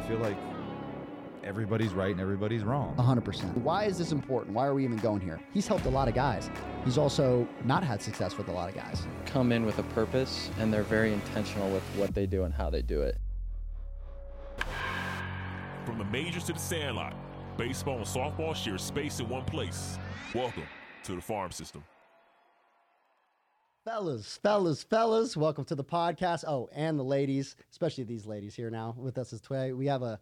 I feel like everybody's right and everybody's wrong. 100%. Why is this important? Why are we even going here? He's helped a lot of guys. He's also not had success with a lot of guys. Come in with a purpose and they're very intentional with what they do and how they do it. From the majors to the sandlot, baseball and softball share space in one place. Welcome to the farm system. Fellas, fellas, fellas, welcome to the podcast. Oh, and the ladies, especially these ladies here now with us as today. We have a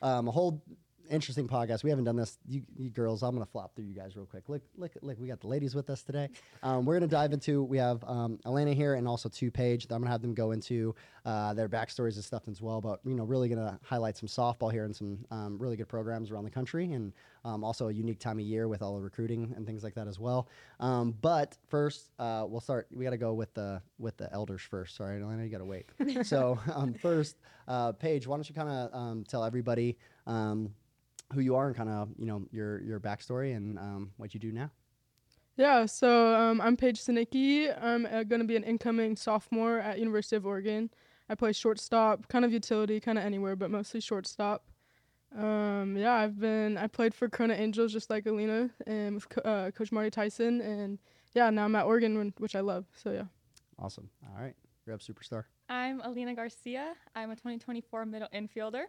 um, a whole interesting podcast. We haven't done this. You, you girls, I'm gonna flop through you guys real quick. Look, look, look. We got the ladies with us today. Um, we're gonna dive into. We have um, Aleena here and also two Paige. I'm gonna have them go into uh, their backstories and stuff as well. But you know, really gonna highlight some softball here and some um, really good programs around the country, and um, also a unique time of year with all the recruiting and things like that as well. Um, but first, uh, we'll start. We got to go with the with the elders first. Sorry, Aleena, you got to wait. so um, first, uh, Paige, why don't you kind of um, tell everybody um, who you are and kind of you know your your backstory and um, what you do now. Yeah, so um, I'm Paige Sinicki. I'm uh, going to be an incoming sophomore at University of Oregon. I play shortstop, kind of utility, kind of anywhere, but mostly shortstop. Um, yeah, I've been I played for Corona Angels just like Aleena and with co- uh, Coach Marty Tyson, and yeah, now I'm at Oregon, which I love. So yeah. Awesome. All right, you're up, superstar. I'm Alina Garcia. I'm a 2024 middle infielder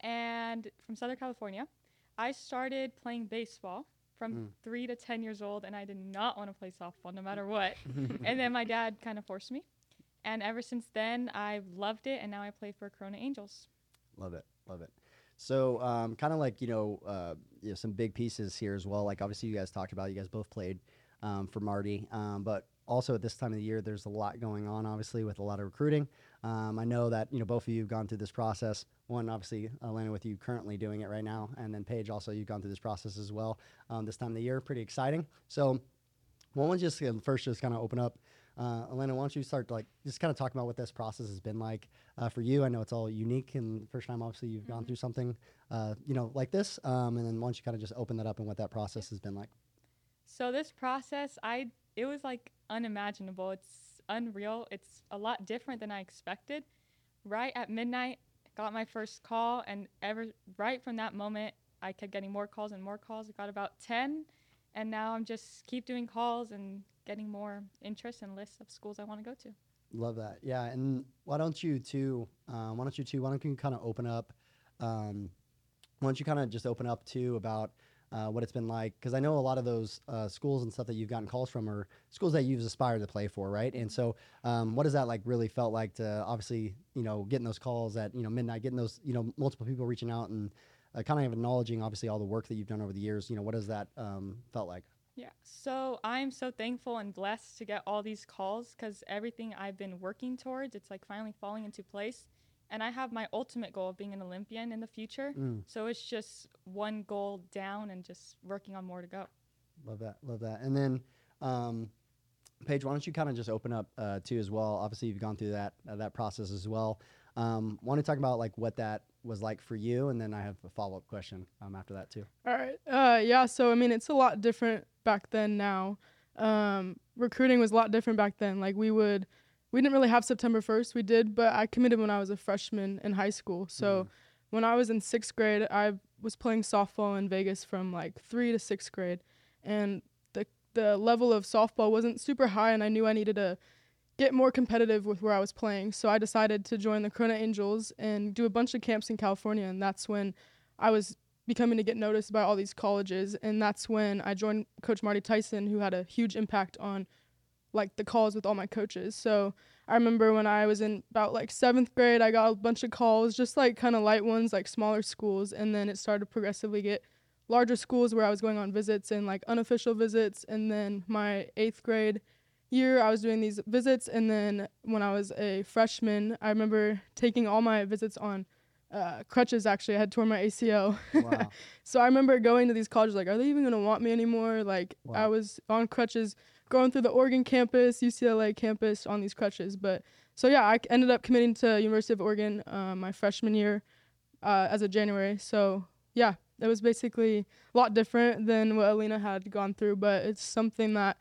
and from Southern California. I started playing baseball from Mm. three to 10 years old, and I did not want to play softball no matter what. and then my dad kind of forced me. And ever since then, I've loved it, and now I play for Corona Angels. Love it, love it. So, um, kind of like you know, uh, you know, some big pieces here as well. Like obviously, you guys talked about. You guys both played um, for Marty, um, but also at this time of the year, there's a lot going on. Obviously, with a lot of recruiting. Um, I know that you know both of you have gone through this process. One, obviously, Aleena, with you currently doing it right now, and then Paige, also you've gone through this process as well. Um, this time of the year, pretty exciting. So, why don't we just um, first just kind of open up. Uh, Aleena, why don't you start like just kind of talking about what this process has been like uh, for you? I know it's all unique, and the first time obviously you've gone through something, uh, you know, like this. Um, and then why don't you kind of just open that up and what that process has been like? So this process, I it was like unimaginable. It's unreal. It's a lot different than I expected. Right at midnight, got my first call, and ever right from that moment, I kept getting more calls and more calls. I got about ten, and now I'm just keep doing calls and getting more interest and lists of schools I want to go to. Love that. Yeah, and why don't you too? Um, why don't you too? Why don't you kind of open up? Um, why don't you kind of just open up too about uh, what it's been like? Because I know a lot of those uh, schools and stuff that you've gotten calls from are schools that you've aspired to play for, right? And so, um, what does that like really felt like to obviously you know getting those calls at you know midnight, getting those you know multiple people reaching out and uh, kind of acknowledging obviously all the work that you've done over the years. You know, what does that um, felt like? Yeah. So I'm so thankful and blessed to get all these calls because everything I've been working towards, it's like finally falling into place. And I have my ultimate goal of being an Olympian in the future. Mm. So it's just one goal down and just working on more to go. Love that. Love that. And then, um, Paige, why don't you kind of just open up uh, too as well? Obviously, you've gone through that uh, that process as well. Um, want to talk about like what that was like for you, and then I have a follow up question um, after that too. All right. Uh, yeah. So I mean, it's a lot different back then. Now, um, recruiting was a lot different back then. Like we would, we didn't really have September first. We did, but I committed when I was a freshman in high school. So mm. when I was in sixth grade, I was playing softball in Vegas from like three to sixth grade, and the the level of softball wasn't super high, and I knew I needed to get more competitive with where I was playing. So I decided to join the Corona Angels and do a bunch of camps in California, and that's when I was becoming to get noticed by all these colleges and that's when I joined coach Marty Tyson who had a huge impact on like the calls with all my coaches. So I remember when I was in about like 7th grade I got a bunch of calls just like kind of light ones like smaller schools and then it started to progressively get larger schools where I was going on visits and like unofficial visits and then my 8th grade year I was doing these visits and then when I was a freshman I remember taking all my visits on uh, crutches actually. I had torn my ACL. Wow. so I remember going to these colleges like, are they even gonna want me anymore? Like Wow. I was on crutches, going through the Oregon campus, UCLA campus on these crutches. But so yeah, I ended up committing to University of Oregon uh, my freshman year uh, as of January. So yeah, it was basically a lot different than what Aleena had gone through, but it's something that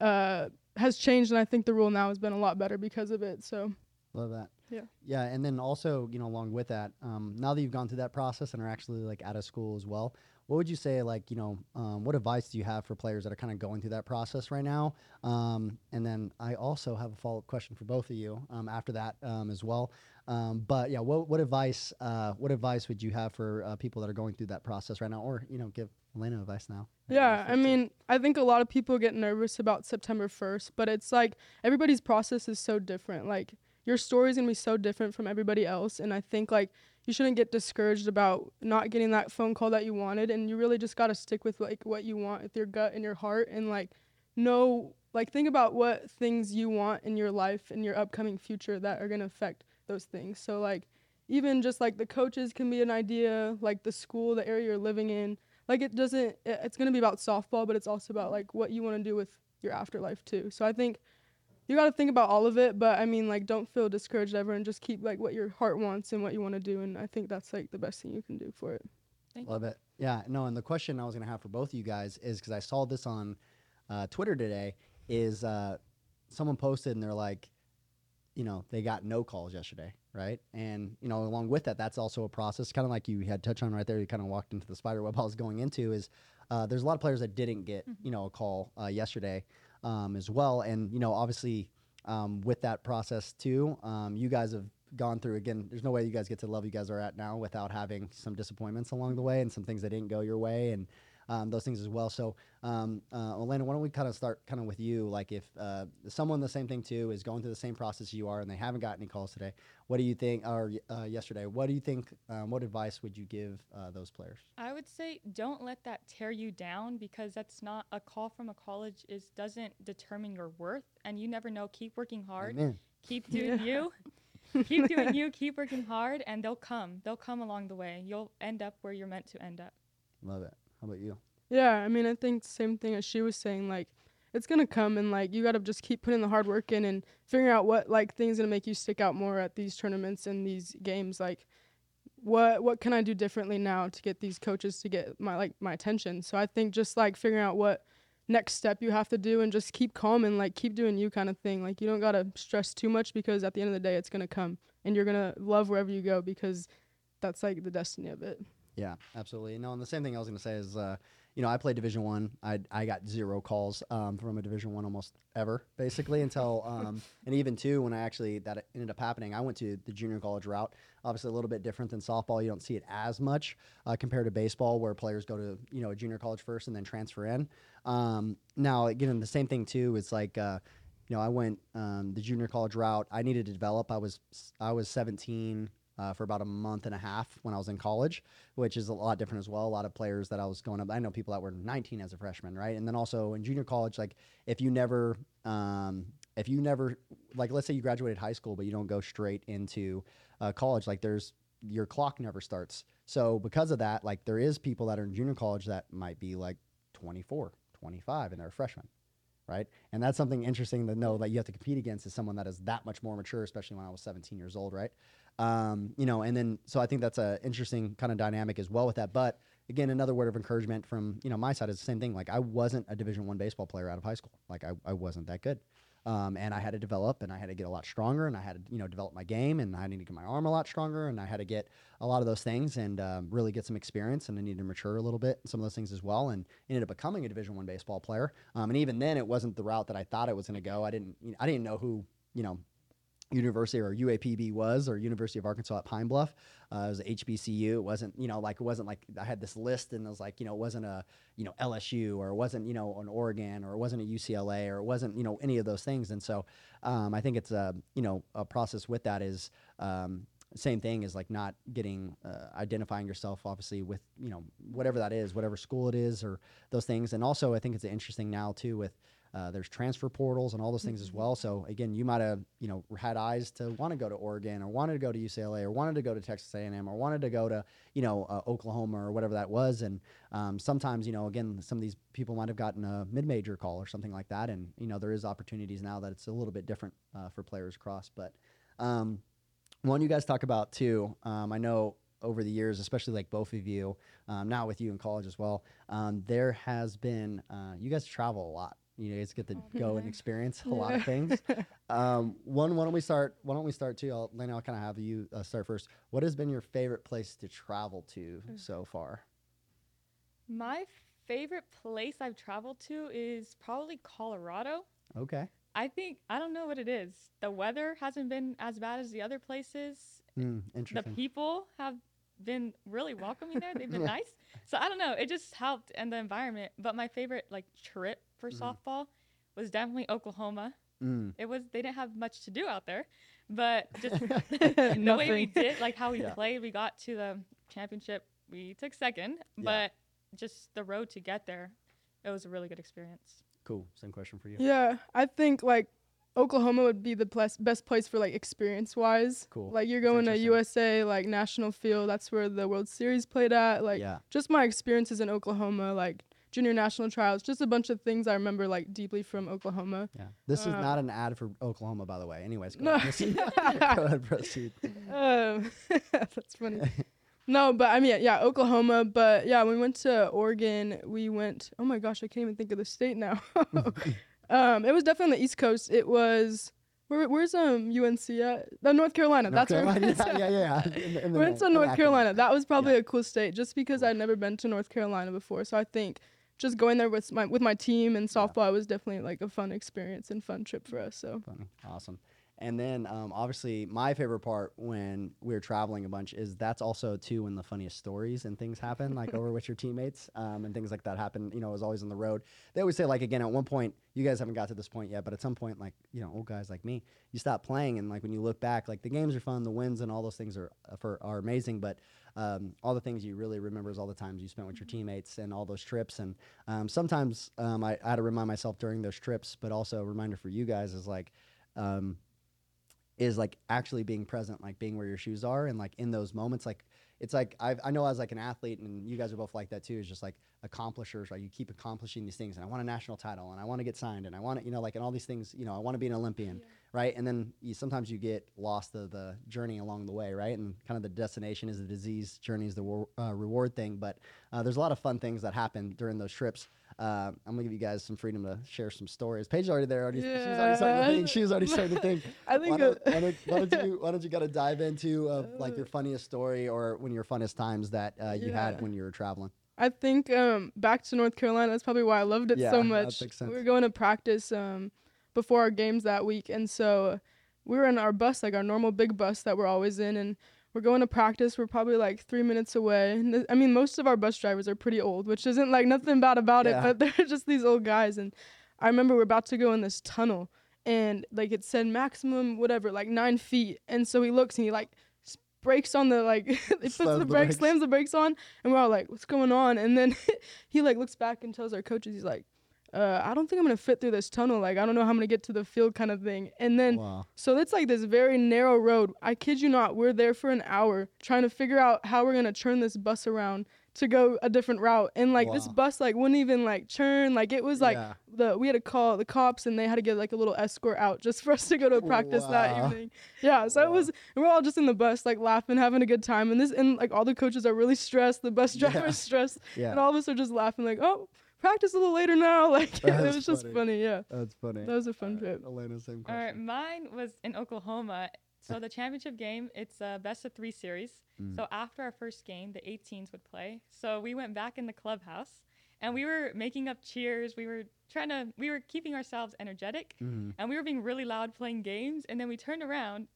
uh, has changed, and I think the rule now has been a lot better because of it. So Love that. Yeah. Yeah, and then also, you know, along with that, um, now that you've gone through that process and are actually like out of school as well, what would you say, like, you know, um, what advice do you have for players that are kind of going through that process right now? Um, and then I also have a follow up question for both of you um, after that um, as well. Um, but yeah, what, what advice, uh, what advice would you have for uh, people that are going through that process right now, or you know, give Aleena advice now? Yeah, I mean, I think a lot of people get nervous about September 1st, but it's like everybody's process is so different. Like your story is going to be so different from everybody else, and I think like you shouldn't get discouraged about not getting that phone call that you wanted, and you really just got to stick with like what you want with your gut and your heart and like know like think about what things you want in your life and your upcoming future that are going to affect those things. So like even just like the coaches can be an idea, like the school, the area you're living in. Like it doesn't it- it's going to be about softball, but it's also about like what you want to do with your afterlife too. So I think you got to think about all of it, but I mean like don't feel discouraged ever and just keep like what your heart wants and what you want to do and I think that's like the best thing you can do for it. Thank Love it. Yeah, no, and the question I was going to have for both of you guys is because I saw this on uh, Twitter today. Is uh, someone posted and they're like, you know, they got no calls yesterday, right? And you know, along with that, that's also a process, kind of like you had touched on right there. You kind of walked into the spider web I was going into. Is uh, there's a lot of players that didn't get you know a call uh, yesterday um, as well, and you know, obviously um, with that process too, um, you guys have gone through again. There's no way you guys get to the level you guys are at now without having some disappointments along the way and some things that didn't go your way and um, those things as well. So, um, uh, Aleena, why don't we kind of start kind of with you? Like, if uh, someone the same thing too is going through the same process you are and they haven't got any calls today, what do you think? Or uh, yesterday, what do you think? Um, what advice would you give uh, those players? I would say don't let that tear you down because that's not a call from a college is doesn't determine your worth and you never know. Keep working hard. Amen. Keep doing you. keep doing you, keep working hard and they'll come. They'll come along the way. You'll end up where you're meant to end up. Love it. How about you? Yeah, I mean, I think same thing as she was saying. Like, it's gonna come, and like you gotta just keep putting the hard work in and figuring out what like things gonna make you stick out more at these tournaments and these games. Like, what what can I do differently now to get these coaches to get my like my attention? So I think just like figuring out what next step you have to do and just keep calm and like keep doing you kind of thing. Like you don't gotta stress too much because at the end of the day, it's gonna come, and you're gonna love wherever you go because that's like the destiny of it. Yeah, absolutely. No, and the same thing I was going to say is, uh, you know, I played Division One. I I got zero calls um, from a Division One almost ever, basically, until um, and even two when I actually that ended up happening. I went to the junior college route. Obviously, a little bit different than softball. You don't see it as much uh, compared to baseball, where players go to you know a junior college first and then transfer in. Um, now, again, the same thing too. It's like. Uh, you know, I went um, the junior college route. I needed to develop. I was I was 17 uh, for about a month and a half when I was in college, which is a lot different as well. A lot of players that I was going up. I know people that were 19 as a freshman, right? And then also in junior college, like if you never, um, if you never, like let's say you graduated high school, but you don't go straight into uh, college, like there's your clock never starts. So because of that, like there is people that are in junior college that might be like 24, 25, and they're a freshman right? And that's something interesting to know that you have to compete against is someone that is that much more mature, especially when I was 17 years old, right? Um, you know, and then so I think that's a interesting kind of dynamic as well with that. But again, another word of encouragement from you know my side is the same thing. Like I wasn't a Division One baseball player out of high school. Like I, I wasn't that good. Um, and I had to develop, and I had to get a lot stronger, and I had to, you know, develop my game, and I needed to get my arm a lot stronger, and I had to get a lot of those things, and um, really get some experience, and I needed to mature a little bit, in some of those things as well, and ended up becoming a Division One baseball player. Um, and even then, it wasn't the route that I thought it was going to go. I didn't, you know, I didn't know who, you know, University or UAPB was or University of Arkansas at Pine Bluff. Uh, it was HBCU. It wasn't, you know, like it wasn't like I had this list and it was like, you know, it wasn't a, you know, LSU or it wasn't, you know, an Oregon or it wasn't a UCLA or it wasn't, you know, any of those things. And so um, I think it's a, you know, a process with that is um, same thing is like not getting uh, identifying yourself obviously with you know whatever that is whatever school it is or those things and also i think it's interesting now too with uh, there's transfer portals and all those things as well. So again, you might have you know had eyes to want to go to Oregon or wanted to go to UCLA or wanted to go to Texas A&M or wanted to go to you know uh, Oklahoma or whatever that was. And um, sometimes you know again some of these people might have gotten a mid-major call or something like that. And you know there is opportunities now that it's a little bit different uh, for players across. But um, one you guys talk about too. Um, I know over the years, especially like both of you, um, now with you in college as well, um, there has been uh, you guys travel a lot You guys get to go and experience a lot of things. Um, one, why don't we start? Why don't we start too? I'll, Lena, I'll kind of have you uh, start first. What has been your favorite place to travel to so far? My favorite place I've traveled to is probably Colorado. Okay. I think I don't know what it is. The weather hasn't been as bad as the other places. Mm, The people have been really welcoming there. They've been nice. So I don't know. It just helped and the environment. But my favorite like trip for softball was definitely Oklahoma. Mm. It was they didn't have much to do out there, but just the way we did, like how we Yeah. played, we got to the championship. We took second, Yeah. but just the road to get there, it was a really good experience. Cool. Same question for you. Yeah, I think like Oklahoma would be the ples- best place for like experience wise. Cool. Like you're going to. USA, like National Field. That's where the World Series played at. Like yeah. just my experiences in Oklahoma, like junior national trials, just a bunch of things I remember like deeply from Oklahoma. Yeah. This is Uh, not an ad for Oklahoma, by the way. Anyways, go No. ahead. Proceed. go ahead. Proceed. Um, that's funny. no, but I mean, yeah, Oklahoma. But yeah, when we went to Oregon, we went. Oh my gosh, I can't even think of the state now. um, it was definitely on the East Coast. It was. Where, where's um UNC at? Uh, North Carolina. North that's where. Carolina. went yeah, yeah, yeah. In in the We went to North. Carolina. That was probably a cool state, just because I'd never been to North Carolina before. So I think just going there with my with my team and softball was definitely like a fun experience and fun trip for us. So Funny. Awesome. And then um, obviously my favorite part when we're traveling a bunch is that's also too when the funniest stories and things happen, like over with your teammates um, and things like that happen. You know, is always on the road. They always say like again at one point you guys haven't got to this point yet, but at some point like you know old guys like me, you stop playing and like when you look back, like the games are fun, the wins and all those things are uh, for are amazing, but um, all the things you really remember is all the times you spent with your teammates and all those trips. And um, sometimes um, I, I had to remind myself during those trips, but also a reminder for you guys is like. Um, is like actually being present, like being where your shoes are, and like in those moments, like it's like I've, I know as like an athlete, and you guys are both like that too. Is just like accomplishers, right? You keep accomplishing these things, and I want a national title, and I want to get signed, and I want to, you know, like and all these things, you know, I want to be an Olympian, right? And then you, sometimes you get lost of the journey along the way, right? And kind of the destination is the disease, journey is the war, uh, reward thing. But uh, there's a lot of fun things that happen during those trips. Uh, I'm gonna give you guys some freedom to share some stories. Paige's already there. Already, She's already starting to Yeah. think. She was already starting to think. I think why don't, why, don't, why don't you why don't you gotta dive into uh, like your funniest story or one of your funnest times that uh, you had when you were traveling? I think um, back to North Carolina. That's probably why I loved it Yeah, so that much. We were going to practice um, before our games that week, and so we were in our bus, like our normal big bus that we're always in, and we're going to practice. We're probably like three minutes away. And th- I mean, most of our bus drivers are pretty old, which isn't like nothing bad about Yeah. it, but they're just these old guys. And I remember we're about to go in this tunnel, and like it said maximum whatever, like nine feet. And so he looks and he like brakes on the like he puts the the brakes, brakes. slams the brakes on, and we're all like, "What's going on?" And then he like looks back and tells our coaches, he's like, uh, "I don't think I'm gonna fit through this tunnel. Like, I don't know how I'm gonna get to the field, kind of thing." And then Wow. so it's like this very narrow road. I kid you not, we're there for an hour trying to figure out how we're gonna turn this bus around to go a different route. And like this bus like wouldn't even like churn. Like it was like Yeah. the we had to call the cops and they had to get like a little escort out just for us to go to practice Wow. that evening. Yeah, so it was and we're all just in the bus like laughing, having a good time. And this and like all the coaches are really stressed, the bus Yeah. driver's stressed, Yeah. and all of us are just laughing like, "Oh, practice a little later now." Like it That's was just funny. funny, yeah. That's funny. That was a fun uh, trip. Aleena, same All right, mine was in Oklahoma. So the championship game, it's a best of three series. Mm. So after our first game, the 18s would play. So we went back in the clubhouse, and we were making up cheers. We were trying to, we were keeping ourselves energetic, Mhm. and we were being really loud playing games. And then we turned around,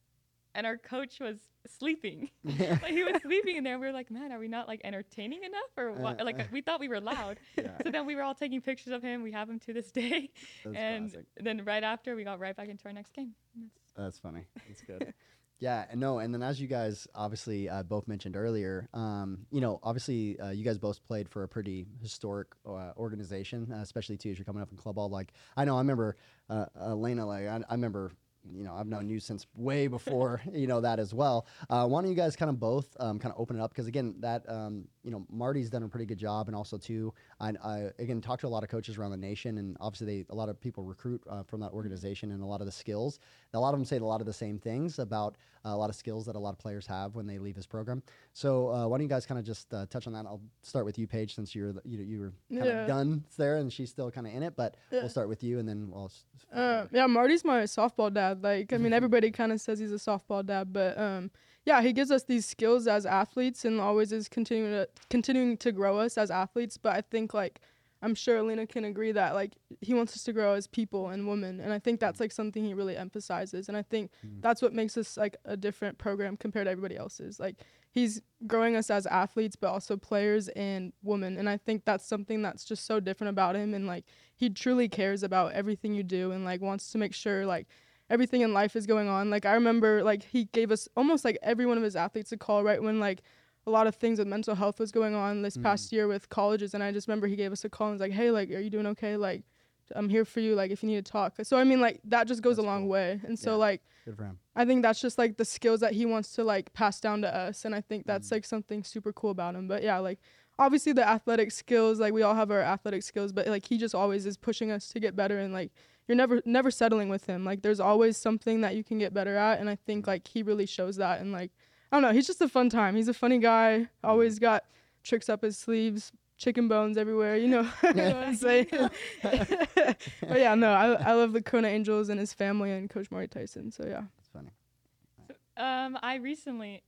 and our coach was sleeping. like he was sleeping in there. And We were like, man, are we not like entertaining enough, or what? Uh, like we thought we were loud. Yeah. So then we were all taking pictures of him. We have him to this day. That's and classic. then right after, we got right back into our next game. That's- That's funny. That's good. yeah, no, and then as you guys obviously uh, both mentioned earlier, um, you know, obviously uh, you guys both played for a pretty historic uh, organization, uh, especially too as you're coming up in club ball. Like I know, I remember uh, Aleena. Like I, I remember you know I've known you since way before you know that as well. Uh, why don't you guys kind of both um, kind of open it up because again that um, you know Marty's done a pretty good job and also too I, I again talked to a lot of coaches around the nation and obviously they a lot of people recruit uh, from that organization and a lot of the skills. A lot of them say a lot of the same things about uh, a lot of skills that a lot of players have when they leave this program. So uh, why don't you guys kind of just uh, touch on that? I'll start with you, Paige, since you're the, you you were kind Yeah. of done there and she's still kind of in it, but Yeah. we'll start with you and then we'll. Uh, yeah, Marty's my softball dad. Like, I mean, everybody kind of says he's a softball dad, but um, yeah, he gives us these skills as athletes and always is continuing to continuing to grow us as athletes. But I think like I'm sure Aleena can agree that like he wants us to grow as people and women, and I think that's like something he really emphasizes, and I think that's what makes us like a different program compared to everybody else's. Like he's growing us as athletes, but also players and women, and I think that's something that's just so different about him, and like he truly cares about everything you do, and like wants to make sure like everything in life is going on. Like I remember like he gave us almost like every one of his athletes a call right when like a lot of things with mental health was going on this past year with colleges and I just remember he gave us a call and was like, Hey, like, are you doing okay? Like I'm here for you, like if you need to talk. So I mean like that just goes That's a long cool. way. And so like Good for him. I think that's just like the skills that he wants to like pass down to us and I think that's Mm. like something super cool about him. But yeah, like obviously the athletic skills, like we all have our athletic skills, but like he just always is pushing us to get better and like you're never never settling with him. Like there's always something that you can get better at and I think like he really shows that and like I don't know, he's just a fun time. He's a funny guy, always got tricks up his sleeves, chicken bones everywhere, you know, you know what I'm saying. but yeah, no, I I love the Corona Angels and his family and Coach Marty Tyson. So yeah. It's funny. Um, I recently,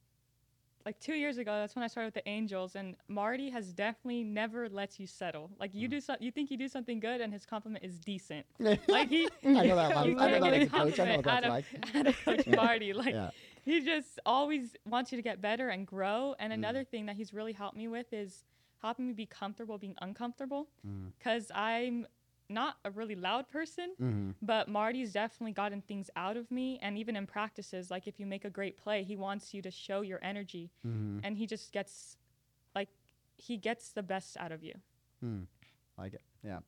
like two years ago, that's when I started with the Angels, and Marty has definitely never lets you settle. Like Mm. you do so, you think you do something good, and his compliment is decent. Like he, I know that. you I know that as a coach. I know what that's out like. of, out of Coach Marty. Like Yeah. he just always wants you to get better and grow. And Mm. another thing that he's really helped me with is helping me be comfortable being uncomfortable, Mm. because I'm not a really loud person. Mm-hmm. But Marty's definitely gotten things out of me. And even in practices, like if you make a great play, he wants you to show your energy. Mm-hmm. And he just gets, like, he gets the best out of you. Hmm. Like it. Yeah.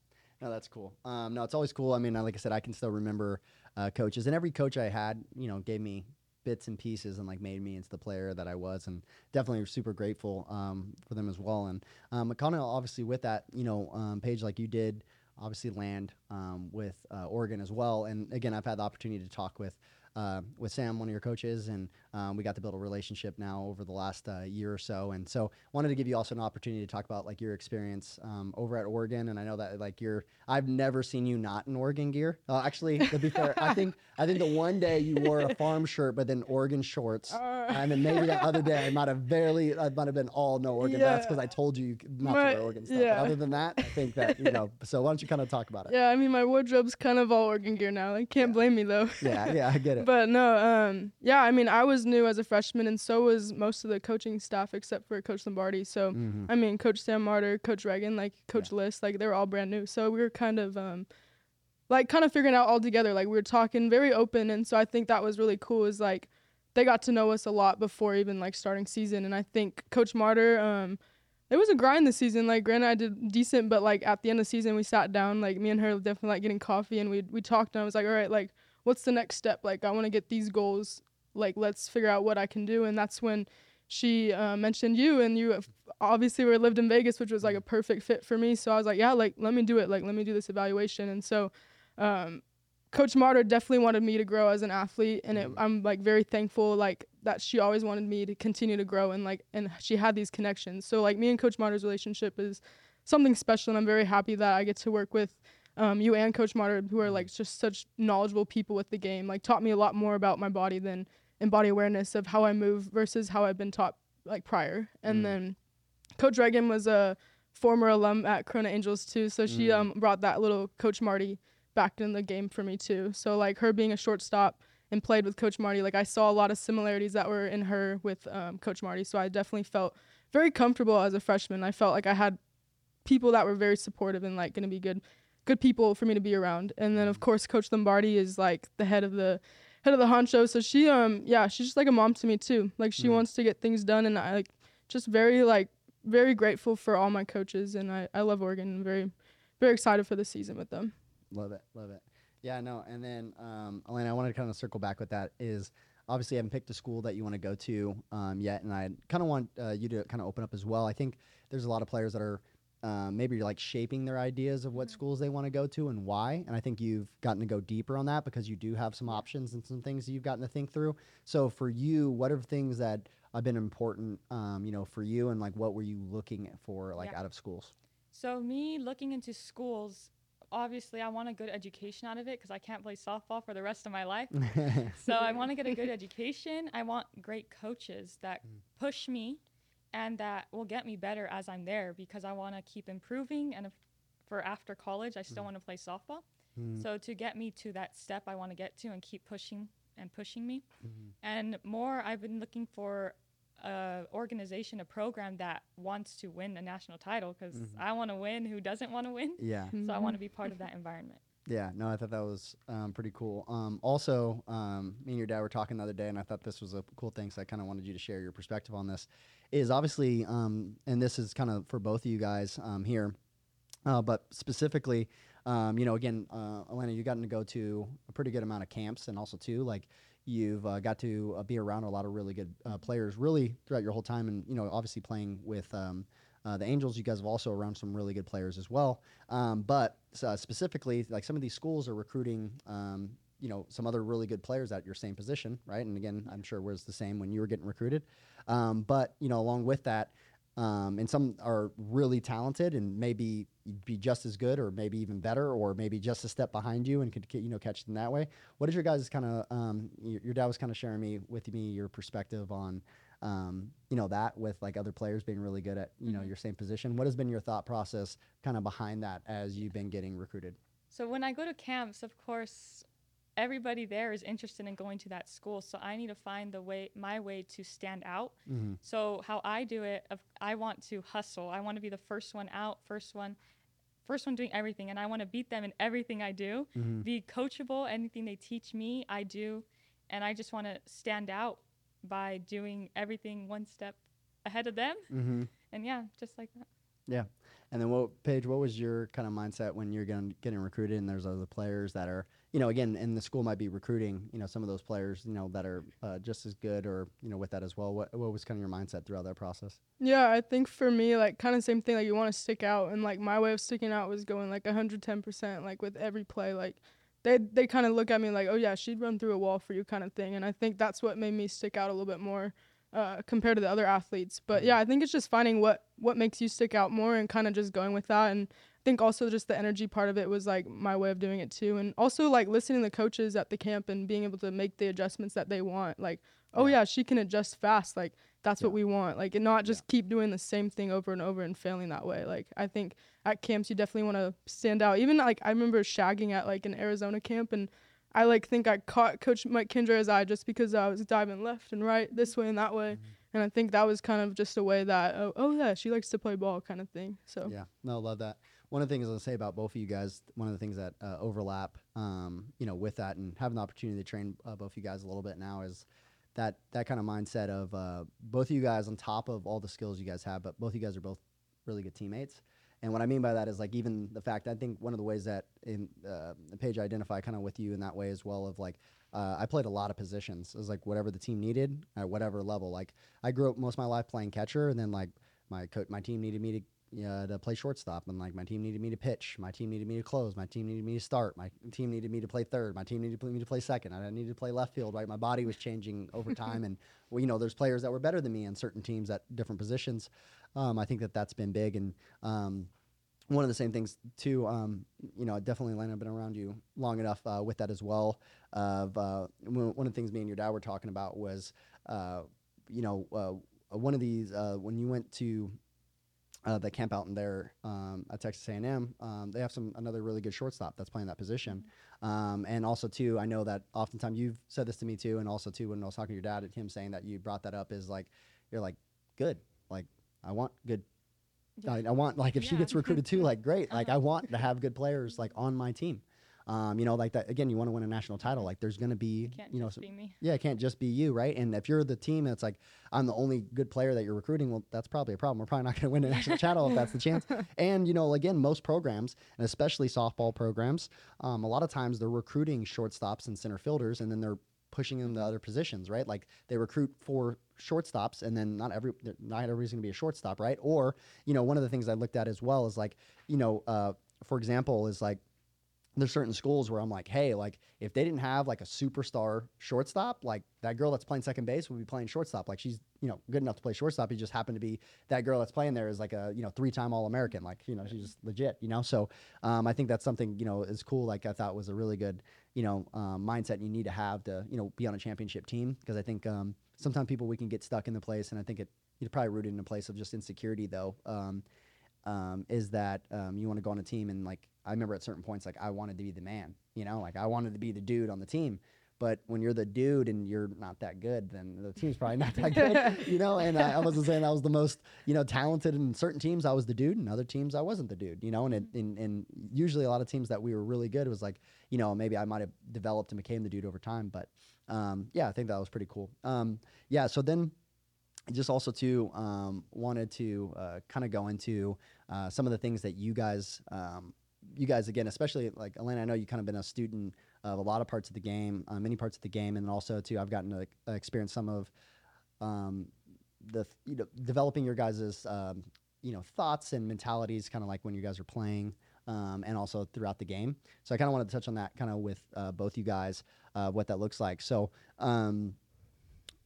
No, that's cool. Um, no, it's always cool. I mean, like I said, I can still remember uh, coaches, and every coach I had, you know, gave me bits and pieces and like made me into the player that I was, and definitely super grateful um, for them as well. And um, kind of obviously with that, you know, um, Paige, like you did, obviously land um, with uh, Oregon as well. And again, I've had the opportunity to talk with. Uh, with Sam, one of your coaches, and um, we got to build a relationship now over the last uh, year or so. And so, wanted to give you also an opportunity to talk about like your experience um, over at Oregon. And I know that like you're, I've never seen you not in Oregon gear. Uh, actually, to be fair, I think I think the one day you wore a farm shirt, but then Oregon shorts, Uh, and then maybe the other day I might have barely, I might have been all no Oregon. but That's because I told you not to wear Oregon stuff. yeah. Other than that, I think that you know. So why don't you kind of talk about it? Yeah, I mean my wardrobe's kind of all Oregon gear now. Like can't blame me though. Yeah, yeah, I get it. But no, um, yeah, I mean I was new as a freshman, and so was most of the coaching staff except for Coach Lombardi. So Mhm. I mean Coach Sam Martyr, Coach Reagan, like Coach List, like they were all brand new. So we were kind of um, like kind of figuring out all together. Like we were talking very open, and so I think that was really cool. Is like they got to know us a lot before even like starting season, and I think Coach Martyr, um, it was a grind this season. Like granted, I did decent, but like at the end of the season, we sat down. Like me and her definitely like getting coffee, and we we talked, and I was like, all right, like what's the next step? Like I want to get these goals. Like let's figure out what I can do, and that's when she uh, mentioned you, and you obviously were lived in Vegas, which was like a perfect fit for me. So I was like, yeah, like let me do it. Like let me do this evaluation, and so. Um, Coach Martyr definitely wanted me to grow as an athlete, and it, I'm like very thankful like that she always wanted me to continue to grow and like and she had these connections. So like me and Coach Martyr's relationship is something special, and I'm very happy that I get to work with um, you and Coach Martyr, who are like just such knowledgeable people with the game. Like taught me a lot more about my body than and body awareness of how I move versus how I've been taught like prior. And Mm. then Coach Reagan was a former alum at Corona Angels too, so she Mm. um brought that little Coach Marty back in the game for me too. So like her being a shortstop and played with Coach Marty, like I saw a lot of similarities that were in her with um, Coach Marty. So I definitely felt very comfortable as a freshman. I felt like I had people that were very supportive and like going to be good good people for me to be around. And then of course Coach Lombardi is like the head of the head of the honcho. So she um yeah, she's just like a mom to me too. Like she Mm. wants to get things done and I like just very like very grateful for all my coaches and I, I love Oregon and very very excited for the season with them. Love it, love it. Yeah, no. And then, um, Aleena, I wanted to kind of circle back with that is obviously I haven't picked a school that you want to go to um, yet. And I kind of want uh, you to kind of open up as well. I think there's a lot of players that are um, maybe like shaping their ideas of what schools they want to go to and why. And I think you've gotten to go deeper on that because you do have some options and some things that you've gotten to think through. So for you, what are things that have been important, um, you know, for you and like what were you looking for like Yeah. out of schools? So me looking into schools, obviously I want a good education out of it because I can't play softball for the rest of my life. so I want to get a good education. I want great coaches that push me and that will get me better as I'm there because I want to keep improving and if, for after college I still hmm. want to play softball. Hmm. So to get me to that step I want to get to and keep pushing and pushing me. Mm-hmm. And more I've been looking for a organization, a program that wants to win a national title because mm-hmm. I want to win. Who doesn't want to win? yeah. So I want to mm-hmm. be part of that environment. Yeah, no, I thought that was um, pretty cool. Um, also, um, me and your dad were talking the other day, and I thought this was a cool thing, so I kind of wanted you to share your perspective on this. Is obviously, um, and this is kind of for both of you guys um, here, uh, but specifically, um, you know, again, uh, Aleena, you've gotten to go to a pretty good amount of camps, and also too, like you've uh, got to uh, be around a lot of really good uh, players, really throughout your whole time, and you know, obviously playing with. Uh, the Angels, you guys have also around some really good players as well. Um, but uh, specifically, like some of these schools are recruiting, um, you know, some other really good players at your same position, right? And again, I'm sure was the same when you were getting recruited. Um, but you know, along with that, um, and some are really talented and maybe be just as good, or maybe even better, or maybe just a step behind you and could you know catch them that way. What is your guys' kind of? Um, your, your dad was kind of sharing me with me your perspective on um, you know that with like other players being really good at you know mm-hmm. your same position what has been your thought process kind of behind that as you've been getting recruited So when I go to camps, of course, everybody there is interested in going to that school. So I need to find the way, my way to stand out. Mm-hmm. So how I do it, I want to hustle. I want to be the first one out, first one, first one doing everything, and I want to beat them in everything I do. Mm-hmm. Be coachable. Anything they teach me, I do, and I just want to stand out by doing everything one step ahead of them. mm-hmm. And yeah, just like that. yeah and then what paige what was your kind of mindset when you're getting, getting recruited and there's other players that are you know again and the school might be recruiting you know some of those players you know that are uh, just as good or you know with that as well what, what was kind of your mindset throughout that process Yeah, I think for me, like kind of same thing. Like you want to stick out, and like my way of sticking out was going like 110%, like with every play. Like they they kind of look at me like, oh yeah, she'd run through a wall for you, kind of thing. And I think that's what made me stick out a little bit more uh, compared to the other athletes. But yeah, I think it's just finding what what makes you stick out more and kind of just going with that. And I think also just the energy part of it was like my way of doing it too. And also like listening to the coaches at the camp and being able to make the adjustments that they want. Like, oh yeah, she can adjust fast. Like that's what we want. Like and not just keep doing the same thing over and over and failing that way. Like I think at camps you definitely want to stand out. Even like I remember shagging at like an Arizona camp and I like think I caught Coach Mike Candrea's eye just because I was diving left and right, this way and that way. And I think that was kind of just a way that oh, oh yeah, she likes to play ball kind of thing. So Yeah, no, love that. One of the things I'll say about both of you guys, one of the things that uh, overlap, um, you know, with that and having the opportunity to train uh, both of you guys a little bit now is that that kind of mindset of uh, both of you guys on top of all the skills you guys have, but both of you guys are both really good teammates. And what I mean by that is like even the fact I think one of the ways that in uh, Paige I identify kind of with you in that way as well of like uh, I played a lot of positions. It was like whatever the team needed at whatever level. Like I grew up most of my life playing catcher, and then like my co- my team needed me to uh, to play shortstop, and like my team needed me to pitch. My team needed me to close. My team needed me to start. My team needed me to play third. My team needed me to play second. I needed to play left field. Right, my body was changing over time, and well, you know, there's players that were better than me in certain teams at different positions. Um, I think that that's been big, and um, one of the same things too. Um, you know, definitely, Lena, I've been around you long enough uh, with that as well. Of uh, one one of the things me and your dad were talking about was, uh, you know, uh, one of these uh, when you went to uh, the camp out in there um, at Texas A&M, um, they have some another really good shortstop that's playing that position. Um, and also too, I know that oftentimes you've said this to me too, and also too when I was talking to your dad, him saying that you brought that up is like, you're like, good, like I want good I, I want like if she gets recruited too, like great. Like I want to have good players like on my team. Um, you know, like that again. You want to win a national title. Like there's going to be, Can't you know, just some- be me. yeah, it can't just be you, right? And if you're the team that's like, I'm the only good player that you're recruiting, well, that's probably a problem. We're probably not going to win a national title if that's the chance. And, you know, again, most programs, and especially softball programs, um, a lot of times they're recruiting shortstops and center fielders, and then they're pushing them to other positions, right? Like they recruit for shortstops, and then not every not everybody's going to be a shortstop, right? Or, you know, one of the things I looked at as well is like, you know, uh, for example, is like there's certain schools where I'm like, hey, like if they didn't have like a superstar shortstop, like that girl that's playing second base would be playing shortstop. Like she's, you know, good enough to play shortstop. He just happened to be that girl that's playing there is like a, you know, three time All American. Like, you know, she's just legit, you know? So um, I think that's something, you know, is cool. Like I thought was a really good, you know, um, mindset you need to have to, you know, be on a championship team. Cause I think um, sometimes people, we can get stuck in the place. And I think it, you're probably rooted in a place of just insecurity though. Um, um, is that um, you want to go on a team and like I remember at certain points like I wanted to be the man, you know, like I wanted to be the dude on the team. But when you're the dude and you're not that good, then the team's probably not that good, you know. And I, I wasn't saying I was the most, you know, talented in certain teams. I was the dude, and other teams I wasn't the dude, you know. And it, and, and usually a lot of teams that we were really good was like, you know, maybe I might have developed and became the dude over time. But um, yeah, I think that was pretty cool. Um, yeah. So then just also too um, wanted to uh, kind of go into uh, some of the things that you guys um, you guys again especially like Aleena I know you kind of been a student of a lot of parts of the game uh, many parts of the game and also too I've gotten to uh, experience some of um, the you know developing your guys' um, you know thoughts and mentalities kind of like when you guys are playing um, and also throughout the game. So I kind of wanted to touch on that kind of with uh, both you guys uh, what that looks like. So um,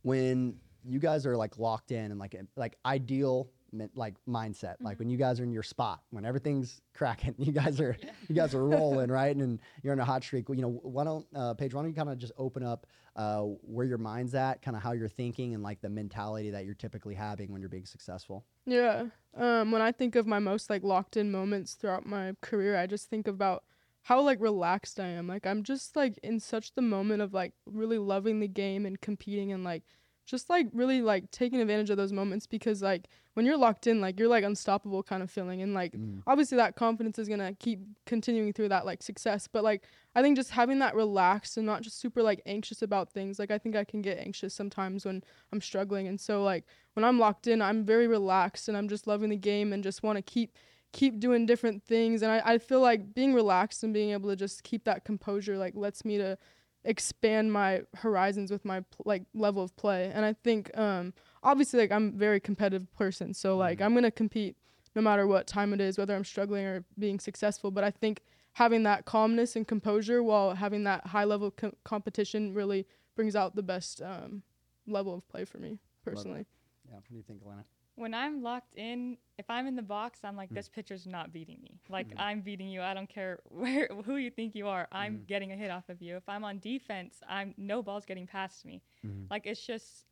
when you guys are like locked in and like like ideal like mindset. Like when you guys are in your spot when everything's cracking you guys are you guys are rolling right? And you're in a hot streak. You know why don't uh, Paige why don't you kind of just open up uh, where your mind's at kind of how you're thinking and like the mentality that you're typically having when you're being successful? Yeah. Um, when I think of my most like locked in moments throughout my career, I just think about how like relaxed I am. Like I'm just like in such the moment of like really loving the game and competing and like just like really like taking advantage of those moments because like when you're locked in, like you're like unstoppable kind of feeling and like mm. obviously that confidence is gonna keep continuing through that like success. But like I think just having that relaxed and not just super like anxious about things. Like I think I can get anxious sometimes when I'm struggling. And so like when I'm locked in, I'm very relaxed and I'm just loving the game and just want to keep keep doing different things. And I, I feel like being relaxed and being able to just keep that composure like lets me to expand my horizons with my pl- like level of play. And I think um obviously like I'm a very competitive person. So like I'm going to compete no matter what time it is, whether I'm struggling or being successful. But I think having that calmness and composure while having that high level co- competition really brings out the best um, level of play for me personally. yeah what do you think Aleena When I'm locked in, if I'm in the box, I'm Mm. like, this pitcher's not beating me. Like I'm beating you. I don't care where who you think you are. I'm Mm. getting a hit off of you. If I'm on defense, I'm no ball's getting past me. Mm-hmm. Like it's just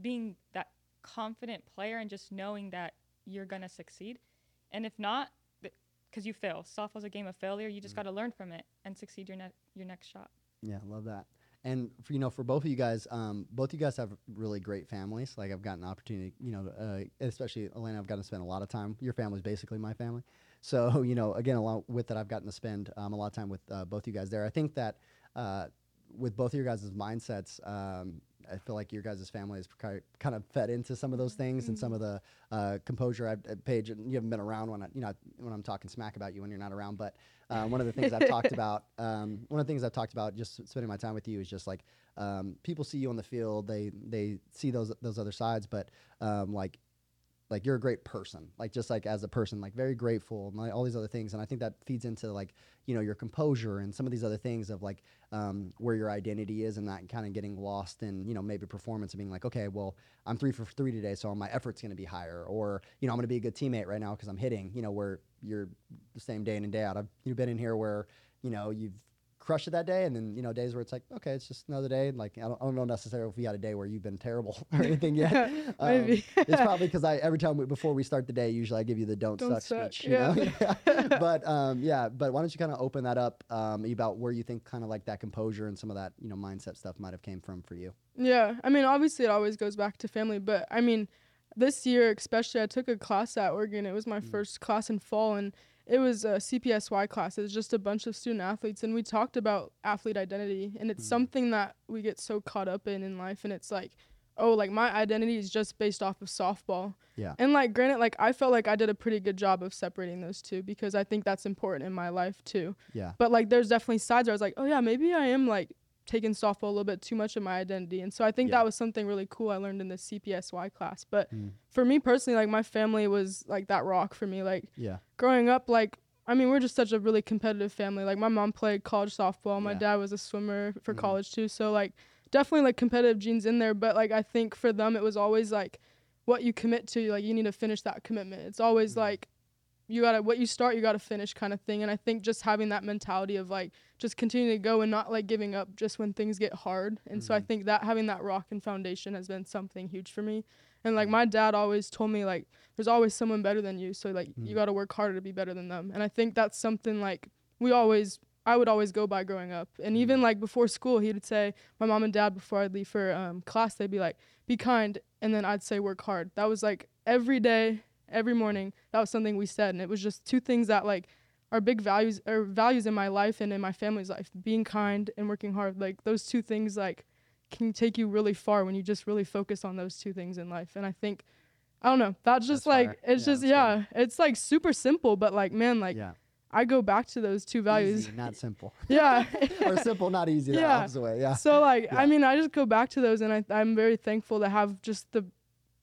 being that confident player and just knowing that you're gonna succeed. And if not, because you fail, softball's a game of failure. You Mm. just got to learn from it and succeed your ne- your next shot. Yeah, love that. And for, you know, for both of you guys, um, both you guys have really great families. Like I've gotten an opportunity, you know, uh, especially Aleena, I've gotten to spend a lot of time. Your family's basically my family. So you know, again, along with that, I've gotten to spend um, a lot of time with uh, both you guys there. I think that uh, with both of your guys' mindsets, um, I feel like your guys' family has ki- kind of fed into some of those things and some of the uh, composure. I've, uh, Paige, you haven't been around when I, you know when I'm talking smack about you when you're not around, but uh, one of the things I've talked about, um, one of the things I've talked about, just spending my time with you, is just like um, people see you on the field, they they see those those other sides, but um, like like you're a great person like just like as a person like very grateful and like all these other things. And i think that feeds into like you know your composure and some of these other things of like um, where your identity is and that kind of getting lost in you know maybe performance and being like okay well i'm three for three today so my effort's going to be higher. Or you know i'm going to be a good teammate right now because i'm hitting you know where you're the same day in and day out. I've you've been in here where you know you've crushed it that day, and then you know days where it's like, okay, it's just another day. And Like I don't, I don't know necessarily if we had a day where you've been terrible or anything yet. Um, Maybe. it's probably because I every time we, before we start the day, usually I give you the don't, Don't suck, suck, speech. You know? yeah. but um, yeah, but why don't you kind of open that up um, about where you think kind of like that composure and some of that you know mindset stuff might have came from for you. Yeah, I mean, obviously, it always goes back to family, but I mean, this year especially I took a class at Oregon. It was my first class in fall and it was a CPSY class. It was just a bunch of student athletes and we talked about athlete identity and it's hmm. something that we get so caught up in in life and it's like oh like my identity is just based off of softball. Yeah. And like granted like I felt like I did a pretty good job of separating those two because I think that's important in my life too. Yeah. But like there's definitely sides where I was like, oh yeah, maybe I am like taking softball a little bit too much of my identity. And so I think Yeah. that was something really cool I learned in the CPSY class. But Mm. for me personally, like my family was like that rock for me. Like Yeah. growing up, like I mean, we're just such a really competitive family. Like my mom played college softball, my Yeah. dad was a swimmer for Mhm. college too. So like definitely like competitive genes in there. But like I think for them it was always like what you commit to, like you need to finish that commitment. It's always Mhm. like you gotta what you start, you gotta finish kind of thing. And I think just having that mentality of like just continuing to go and not like giving up just when things get hard. And so I Mhm. think that having that rock and foundation has been something huge for me. And like Mhm. my dad always told me like there's always someone better than you. So like Mhm. you got to work harder to be better than them. And I think that's something like we always I would always go by growing up. And even like before school, he would say my mom and dad before I'd leave for um, class, they'd be like, "Be kind," and then I'd say, "Work hard." That was like every day, every morning. That was something we said, and it was just two things that like are big values or values in my life and in my family's life: being kind and working hard. Like those two things, like can take you really far when you just really focus on those two things in life. And I think. I don't know. That's just That's like fire. it's Yeah, just yeah. It's like super simple, but like man, like yeah. I go back to those two values. Easy, not simple. Yeah. or simple, not easy. Yeah. Yeah. So like Yeah. I mean I just go back to those and I I'm very thankful to have just the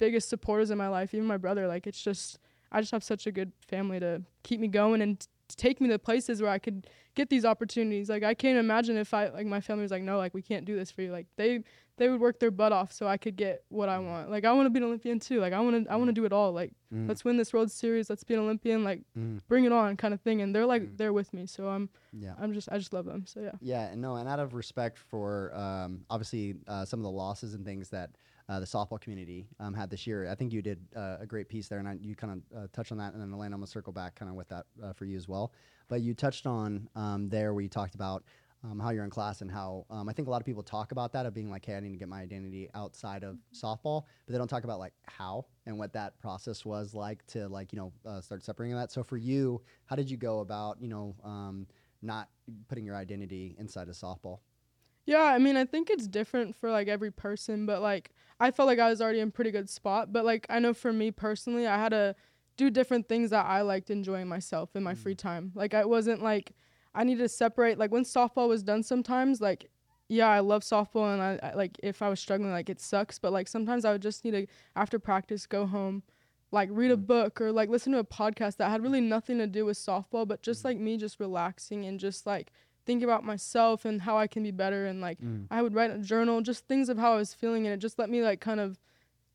biggest supporters in my life, even my brother. Like it's just I just have such a good family to keep me going and t- take me to places where I could get these opportunities. Like I can't imagine if I like my family was like, No, like we can't do this for you. Like they they would work their butt off so I could get what I want. Like I want to be an Olympian too. Like I want to I want to do it all. Like Mm. let's win this World Series. Let's be an Olympian. Like Mm. bring it on, kind of thing. And they're like Mm. they're with me. So I'm Yeah. I'm just I just love them. So yeah. Yeah, and no, and out of respect for um, obviously uh, some of the losses and things that uh, the softball community um, had this year, I think you did uh, a great piece there, and I, you kind of uh, touched on that, and then Aleena, I'm gonna circle back kind of with that uh, for you as well. But you touched on um, there where you talked about um, how you're in class and how um, I think a lot of people talk about that of being like, hey, I need to get my identity outside of softball, but they don't talk about like how and what that process was like to like you know uh, start separating that. So for you, how did you go about you know um, not putting your identity inside of softball? Yeah, I mean, I think it's different for like every person, but like I felt like I was already in pretty good spot, but like I know for me personally, I had to do different things that I liked enjoying myself in my free mm. time. Like I wasn't like I needed to separate like when softball was done sometimes like yeah, I love softball and I, I like if I was struggling like it sucks, but like sometimes I would just need to after practice go home like read a mm. book or like listen to a podcast that had really nothing to do with softball, but just mm. like me just relaxing and just like thinking about myself and how I can be better and like I would write a journal, just things of how I was feeling, and it just let me like kind of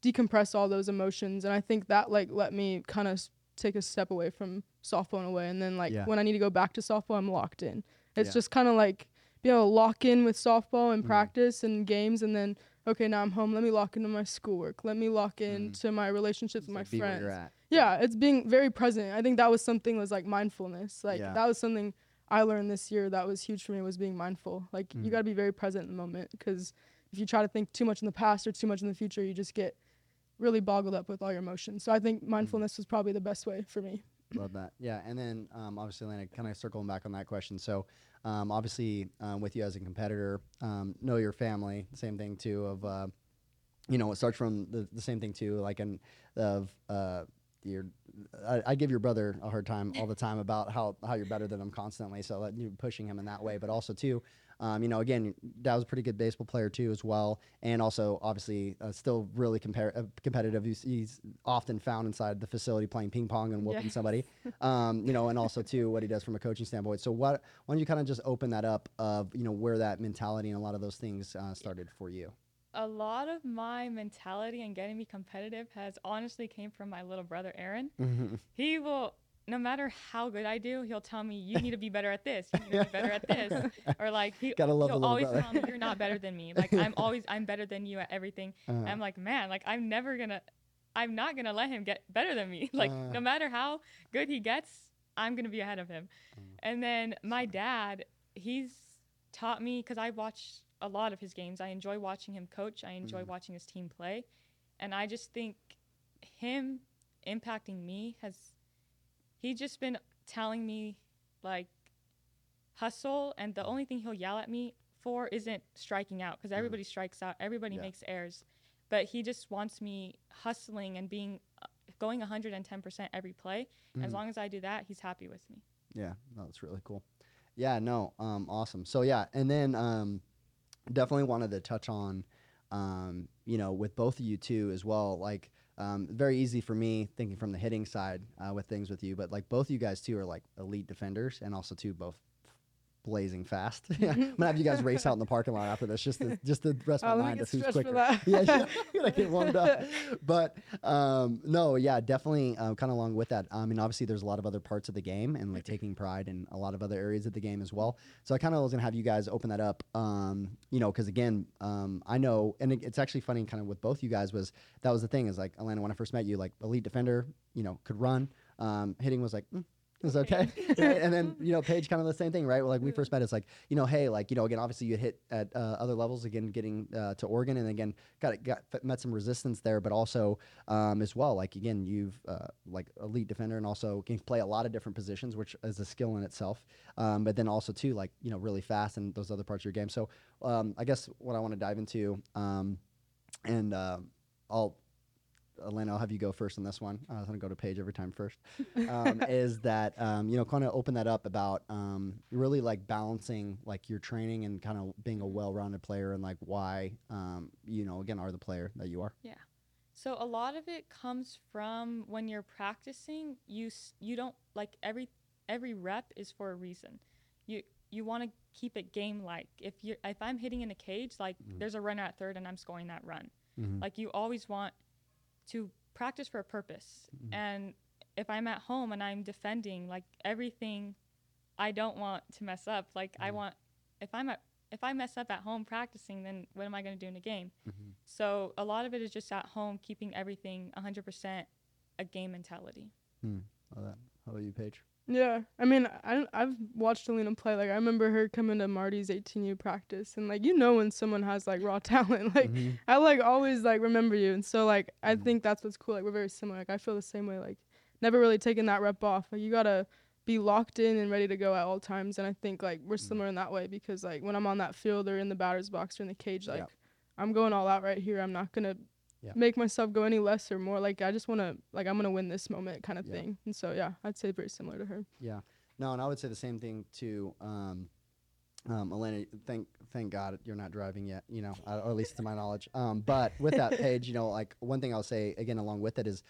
decompress all those emotions. And I think that like let me kind of s- take a step away from softball in a way. And then like Yeah. when I need to go back to softball, I'm locked in. It's Yeah. just kind of like be able to lock in with softball and Mhm. practice and games, and then okay, now I'm home. Let me lock into my schoolwork. Let me lock into my relationships with my Like, where friends yeah it's being very present i think that was something was like mindfulness like Yeah. that was something i learned this year that was huge for me was being mindful like Mhm. you got to be very present in the moment because if you try to think too much in the past or too much in the future you just get really boggled up with all your emotions so i think Mm-hmm. mindfulness was probably the best way for me Love that. Yeah, and then um, obviously, Lana, kind of circling back on that question. So, um, obviously, um, with you as a competitor, um, know your family. Same thing too. Of uh, you know, it starts from the, the same thing too. Like, and of uh, your, I, I give your brother a hard time all the time about how how you're better than him constantly. So that you're pushing him in that way, but also too. Um, you know, again, Dad was a pretty good baseball player too, as well, and also obviously uh, still really compar- uh, competitive. He's, he's often found inside the facility playing ping pong and whooping Yes. somebody. Um, you know, and also too what he does from a coaching standpoint. So, what why don't you kind of just open that up of you know where that mentality and a lot of those things uh, started for you? A lot of my mentality and getting me competitive has honestly came from my little brother Aaron. He will, no matter how good I do, he'll tell me, "You need to be better at this. You need to be better at this." Or like he, Gotta love the he'll always brother. tell me, "You're not better than me. Like I'm always, I'm better than you at everything." Uh, I'm like, man, like I'm never gonna, I'm not gonna let him get better than me. Like Uh. no matter how good he gets, I'm gonna be ahead of him. Mm. And then my dad, he's taught me because I watch a lot of his games. I enjoy watching him coach. I enjoy Mm. watching his team play, and I just think him impacting me has he's just been telling me like hustle and the only thing he'll yell at me for isn't striking out because everybody strikes out everybody Yeah. makes errors but he just wants me hustling and being uh, going 110% every play as long as i do that he's happy with me Yeah, no, that's really cool. Yeah, no, um, awesome. So yeah, and then um, definitely wanted to touch on, um, you know, with both of you too as well. Like, um, very easy for me thinking from the hitting side uh, with things with you, but like both of you guys too are like elite defenders, and also too both blazing fast. yeah, I'm gonna have you guys race out in the parking lot after this, just to, just to rest my Oh, mind get of who's quicker. yeah, yeah, you gotta get warmed up. But um, no, yeah, definitely uh, kind of along with that. I mean, obviously, there's a lot of other parts of the game and like taking pride in a lot of other areas of the game as well. So I kind of was gonna have you guys open that up, um, you know, because again, um, I know, and it, it's actually funny, kind of with both you guys was that was the thing is like Aleena when I first met you, like elite defender, you know, could run. Um, hitting was like. Mm, it was okay, Right? and then you know Paige kind of the same thing, right? Well, like we first met, it's like you know, hey, like you know, again, obviously you hit at uh, other levels again, getting uh, to Oregon, and again, got got met some resistance there, but also um, as well, like again, you've uh, like elite defender, and also can play a lot of different positions, which is a skill in itself. Um, but then also too, like you know, really fast and those other parts of your game. So um, I guess what I want to dive into, um, and uh, I'll Aleena, I'll have you go first on this one. I was going to go to Paige every time first. Um, is that um, you know kind of open that up about um, really like balancing like your training and kind of being a well-rounded player and like why um, you know again are the player that you are. Yeah. So a lot of it comes from when you're practicing, you s- you don't like every every rep is for a reason. You you want to keep it game like. If you if I'm hitting in a cage, like there's a runner at third and I'm scoring that run. Mhm. Like you always want to practice for a purpose. Mm-hmm. And if I'm at home and I'm defending, like everything I don't want to mess up. Like I mm-hmm. want if I'm at if I mess up at home practicing, then what am I going to do in a game? Mm-hmm. So a lot of it is just at home keeping everything 100% a game mentality. Hmm. Love that. How about you, Paige? Yeah, I mean, I I've watched Aleena play. Like, I remember her coming to Marty's 18U practice, and like, you know, when someone has like raw talent, like mm-hmm. I like always like remember you, and so like I mm-hmm. think that's what's cool. Like, we're very similar. Like, I feel the same way. Like, never really taking that rep off. Like, you gotta be locked in and ready to go at all times. And I think like we're mm-hmm. similar in that way because like when I'm on that field or in the batter's box or in the cage, like Yep. I'm going all out right here. I'm not gonna Yep. make myself go any less or more. Like I just wanna like I'm gonna win this moment kind of Yeah. thing. And so yeah, I'd say very similar to her. Yeah. No, and I would say the same thing to Um, um, Aleena, thank thank God you're not driving yet. You know, uh, or at least to my knowledge. Um, but with that Paige, you know, like one thing I'll say again along with it is,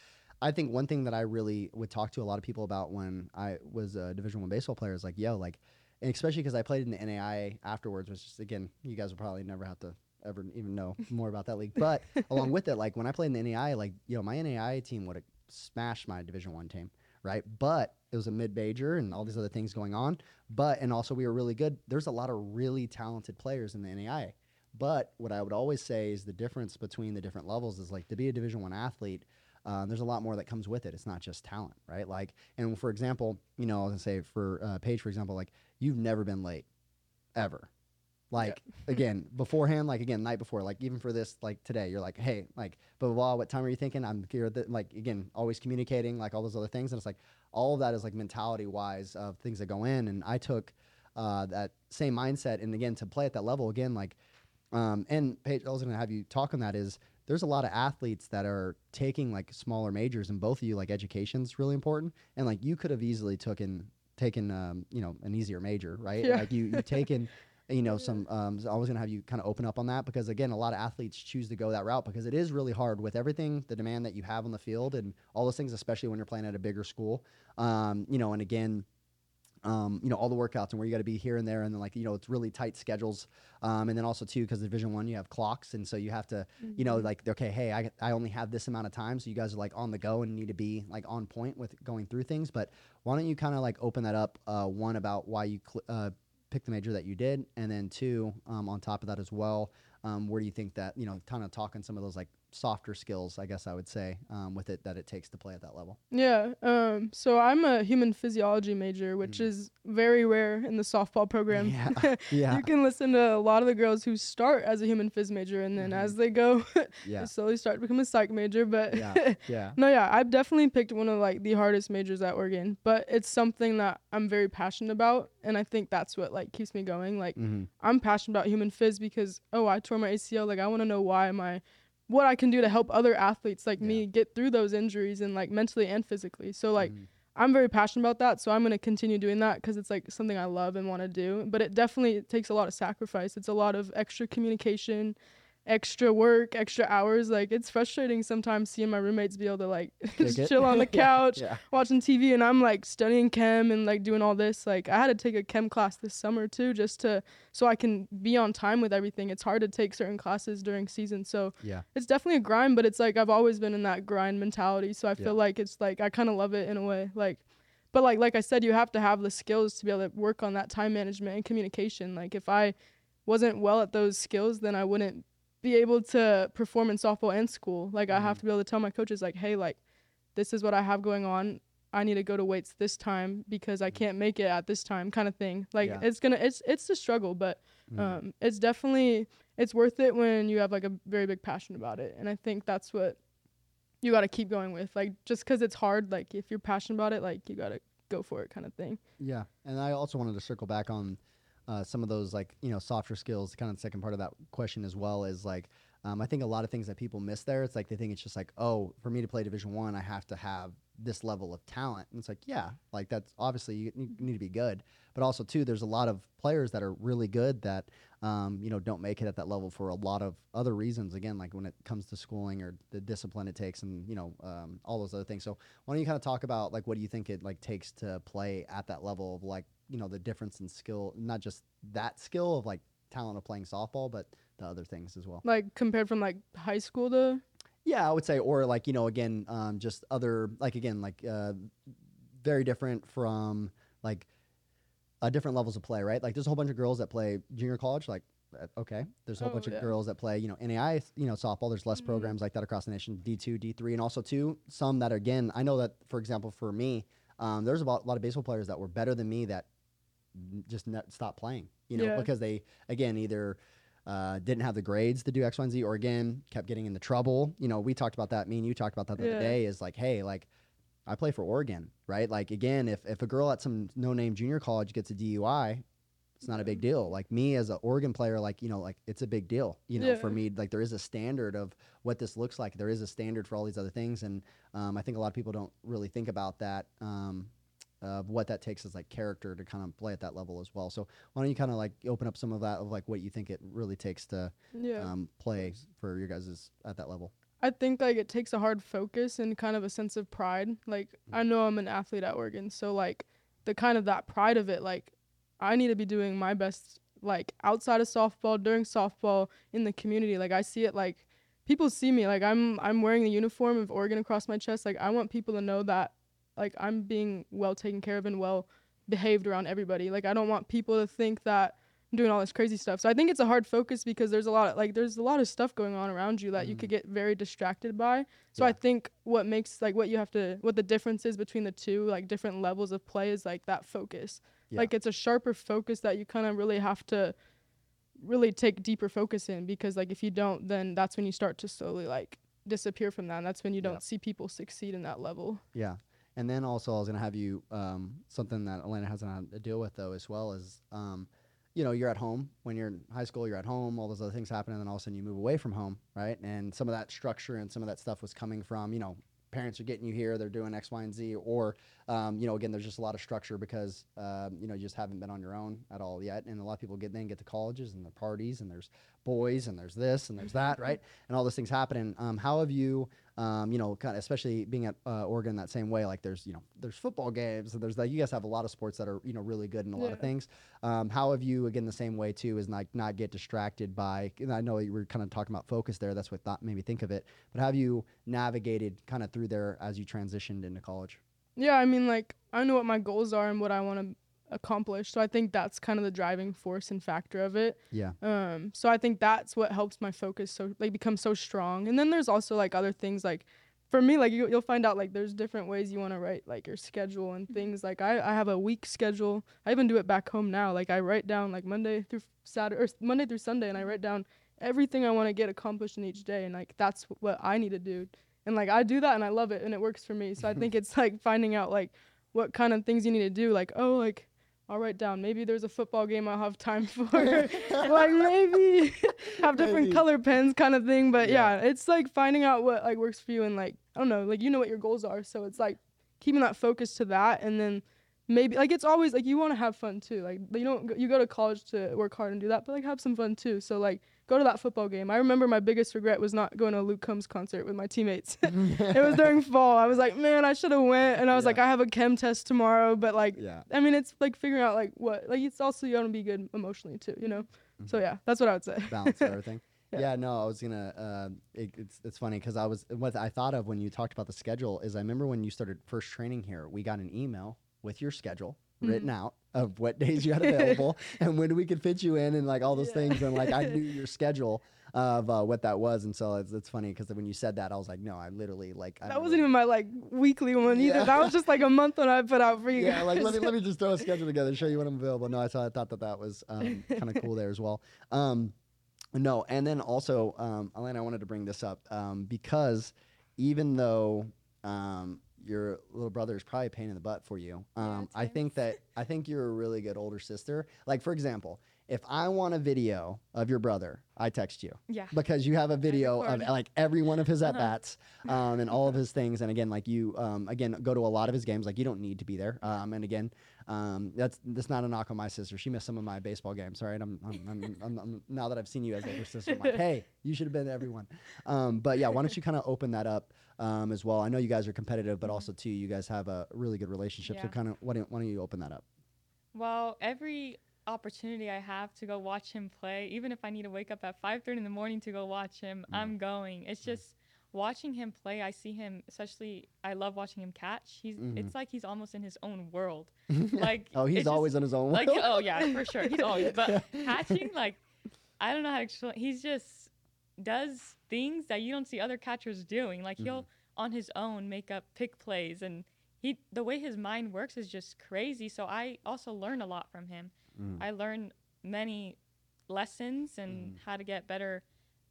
I think one thing that I really would talk to a lot of people about when I was a Division One baseball player is like, yo, like, and especially because I played in the NAIA afterwards, which is again, you guys will probably never have to ever even know more about that league. But along with it, like when I played in the NAIA, like you know, my NAIA team would have smashed my Division One team right? But it was a mid major and all these other things going on. But and also we were really good. There's a lot of really talented players in the NAIA. But what I would always say is the difference between the different levels is like to be a Division One athlete. Uh, there's a lot more that comes with it. It's not just talent, right? Like, and for example, you know, I was gonna say for uh, Paige, for example, like you've never been late, ever. Like again, beforehand, like again, night before, like even for this, like today, you're like, hey, like, blah blah. blah what time are you thinking? I'm here. Like again, always communicating, like all those other things, and it's like all of that is like mentality wise of things that go in. And I took uh, that same mindset, and again, to play at that level again, like, um, and Paige, I was gonna have you talk on that is there's a lot of athletes that are taking like smaller majors, and both of you like education's really important, and like you could have easily taken taken um, you know an easier major, right? Yeah. Like you you've taken you know some um so i was going to have you kind of open up on that because again a lot of athletes choose to go that route because it is really hard with everything the demand that you have on the field and all those things especially when you're playing at a bigger school. Um you know and again um, you know all the workouts and where you got to be here and there and then like you know it's really tight schedules. Um, and then also too because division one you have clocks and so you have to you know like okay hey I, I only have this amount of time so you guys are like on the go and need to be like on point with going through things. But why don't you kind of like open that up uh, one about why you cl- uh, pick the major that you did, and then two, um, on top of that as well, um, where do you think that you know, kind of talking some of those like softer skills, I guess I would say, um, with it that it takes to play at that level. Yeah. Um. So I'm a human physiology major, which Mm. is very rare in the softball program. Yeah, yeah. You can listen to a lot of the girls who start as a human phys major, and then Mhm. as they go, Yeah, they slowly start to become a psych major. But yeah, yeah. no, yeah, I've definitely picked one of like the hardest majors at Oregon, but it's something that I'm very passionate about, and I think that's what like keeps me going. Like Mm-hmm. I'm passionate about human phys because oh, I tore my ACL. Like I want to know why my what I can do to help other athletes like Yeah. me get through those injuries and like mentally and physically. So like Mhm. I'm very passionate about that, so I'm gonna continue doing that because it's like something I love and want to do. But it definitely takes a lot of sacrifice. It's a lot of extra communication, extra work, extra hours. Like it's frustrating sometimes seeing my roommates be able to like just it. chill on the couch yeah. watching TV, and I'm like studying chem and like doing all this. Like I had to take a chem class this summer too, just to so I can be on time with everything. It's hard to take certain classes during season, so Yeah. it's definitely a grind, but it's like I've always been in that grind mentality. So I feel Yeah. like it's like I kind of love it in a way. Like, but like like I said, you have to have the skills to be able to work on that time management and communication. Like if I wasn't well at those skills, then I wouldn't be able to perform in softball and school. Like I have to be able to tell my coaches like, hey, like this is what I have going on. I need to go to weights this time because I can't make it at this time, kind of thing. Like Yeah. it's gonna it's it's a struggle, but Mhm. um, it's definitely it's worth it when you have like a very big passion about it and i think that's what you got to keep going with like just because it's hard like if you're passionate about it like you got to go for it kind of thing Yeah, and I also wanted to circle back on uh, some of those like you know softer skills. Kind of the second part of that question as well is like um, I think a lot of things that people miss there. It's like they think it's just like oh, for me to play Division One, I, have to have this level of talent. And it's like yeah, like that's obviously you, you need to be good, but also too, there's a lot of players that are really good that um, you know don't make it at that level for a lot of other reasons. Again, like when it comes to schooling or the discipline it takes, and you know um, all those other things. So why don't you kind of talk about like what do you think it like takes to play at that level of like you know the difference in skill, not just that skill of like talent of playing softball, but the other things as well. like compared from like high school to Yeah, I would say, or like you know, again, um, just other like again, like uh, very different from like uh, different levels of play, right? Like there's a whole bunch of girls that play junior college, like uh, okay. There's a whole Oh, bunch yeah. of girls that play, you know, NAI, you know, softball. There's less Mhm. programs like that across the nation, D2, D3, and also two some that again, I know that for example, for me, um, there's about a lot of baseball players that were better than me that just ne- stopped playing, you know, Yeah. because they again either uh, didn't have the grades to do X, Y, and Z, or again kept getting into trouble. You know, we talked about that. Me and you talked about that the Yeah. other day. Is like, hey, like I play for Oregon, right? Like again, if if a girl at some no name junior college gets a DUI, it's not a big deal. Like me as an Oregon player, like you know, like it's a big deal. You know, for me, like there is a standard of what this looks like. There is a standard for all these other things, and um, I think a lot of people don't really think about that. Um, of what that takes as like character to kind of play at that level as well. So why don't you kind of like open up some of that of like what you think it really takes to yeah um, play for your guys at that level? I think like it takes a hard focus and kind of a sense of pride. Like I know I'm an athlete at Oregon, so like the kind of that pride of it, like I need to be doing my best like outside of softball, during softball, in the community. Like I see it like people see me like I'm I'm wearing the uniform of Oregon across my chest. Like I want people to know that like I'm being well taken care of and well behaved around everybody. Like I don't want people to think that I'm doing all this crazy stuff. So I think it's a hard focus because there's a lot of like there's a lot of stuff going on around you that you could mm. get very distracted by. So I think what makes like what you have to what the difference is between the two like different levels of play is like that focus. Yeah. Like it's a sharper focus that you kind of really have to really take deeper focus in because like if you don't then that's when you start to slowly like disappear from that and that's when you don't Yeah. see people succeed in that level. Yeah. And then also, I was going to have you um, something that Aleena hasn't had to deal with though, as well as um, you know, you're at home when you're in high school, you're at home, all those other things happen, and then all of a sudden you move away from home, right? And some of that structure and some of that stuff was coming from, you know, parents are getting you here, they're doing X, Y, and Z, or um, you know, again, there's just a lot of structure because um, you know you just haven't been on your own at all yet, and a lot of people get then get to colleges and the parties, and there's boys, and there's this, and there's that, right? And all those things happening. Um, how have you? Um, you know, kind of especially being at uh, Oregon that same way. Like there's, you know, there's football games. And there's like you guys have a lot of sports that are, you know, really good in a lot of things. Um, how have you again the same way too is like not get distracted by? And I know you were kind of talking about focus there. That's what thought made me think of it. But have you navigated kind of through there as you transitioned into college? Yeah, I mean like I know what my goals are and what I want to accomplish. So I think that's kind of the driving force and factor of it. Yeah. Um, so I think that's what helps my focus so like become so strong. And then there's also like other things like for me like you, you'll find out like there's different ways you want to write like your schedule and things. Like I, I have a week schedule. I even do it back home now. Like i write down like monday through saturday or monday through sunday and i write down everything i want to get accomplished in each day. And like that's what i need to do. And like i do that and i love it and it works for me. So i think it's like finding out like what kind of things you need to do. Like oh like I'll write down. Maybe there's a football game I'll have time for. like maybe have different Maybe. color pens kind of thing. But Yeah. yeah. it's like finding out what like works for you and like I don't know, like you know what your goals are. So it's like keeping that focus to that and then maybe like it's always like you want to have fun too. Like you don't you go to college to work hard and do that, but like have some fun too. So like go to that football game. I remember my biggest regret was not going to a Luke Combs concert with my teammates. it was during fall. I was like, man, I should have went. And I was Yeah. like, I have a chem test tomorrow, but like Yeah. I mean, it's like figuring out like what like it's also you want to be good emotionally too, you know. So yeah, that's what I would say. balance everything. Yeah. yeah. no, I was gonna. Uh, it, it's it's funny because I was what I thought of when you talked about the schedule is I remember when you started first training here, we got an email with your schedule written Mm-hmm. out of what days you had available and when we could fit you in and like all those Yeah. things and like I knew your schedule of uh, what that was and so it's, it's funny because when you said that I was like no I literally like I that wasn't even my like weekly one either. Yeah. That was just like a month one I put out for you yeah, guys. like let me let me just throw a schedule together, show you when I'm available. No, I saw I thought that that was um, kind of cool there as well. Um, no, and then also, um, Aleena, I wanted to bring this up um, because even though um, your little brother is probably a pain in the butt for you, um, at I think that I think you're a really good older sister. Like for example, if I want a video of your brother, I text you Yeah. because you have a video of like every one of his at Uh-huh. bats um, and all of his things. And again, like you, um, again, go to a lot of his games. Like you don't need to be there. Um, and again, um, that's that's not a knock on my sister. She missed some of my baseball games. All right, I'm, I'm, I'm, I'm, now that I've seen you as older sister, I'm like, hey, you should have been everyone. Um, but yeah, why don't you kind of open that up um, as well? I know you guys are competitive, but also too, you guys have a really good relationship. So kind of, why don't, why don't you open that up? Well, every opportunity I have to go watch him play, even if I need to wake up at 5:30 in the morning to go watch him, Mm. I'm going. It's just watching him play. I see him, especially I love watching him catch. He's mm-hmm. it's like he's almost in his own world. Like Oh, he's it's just- always on his own. world. like oh yeah, for sure. He's always but catching like I don't know how to explain. He's just does things that you don't see other catchers doing. Like he'll mm-hmm. on his own make up pick plays and he the way his mind works is just crazy. So I also learn a lot from him. Mm. I learn many lessons and mm. how to get better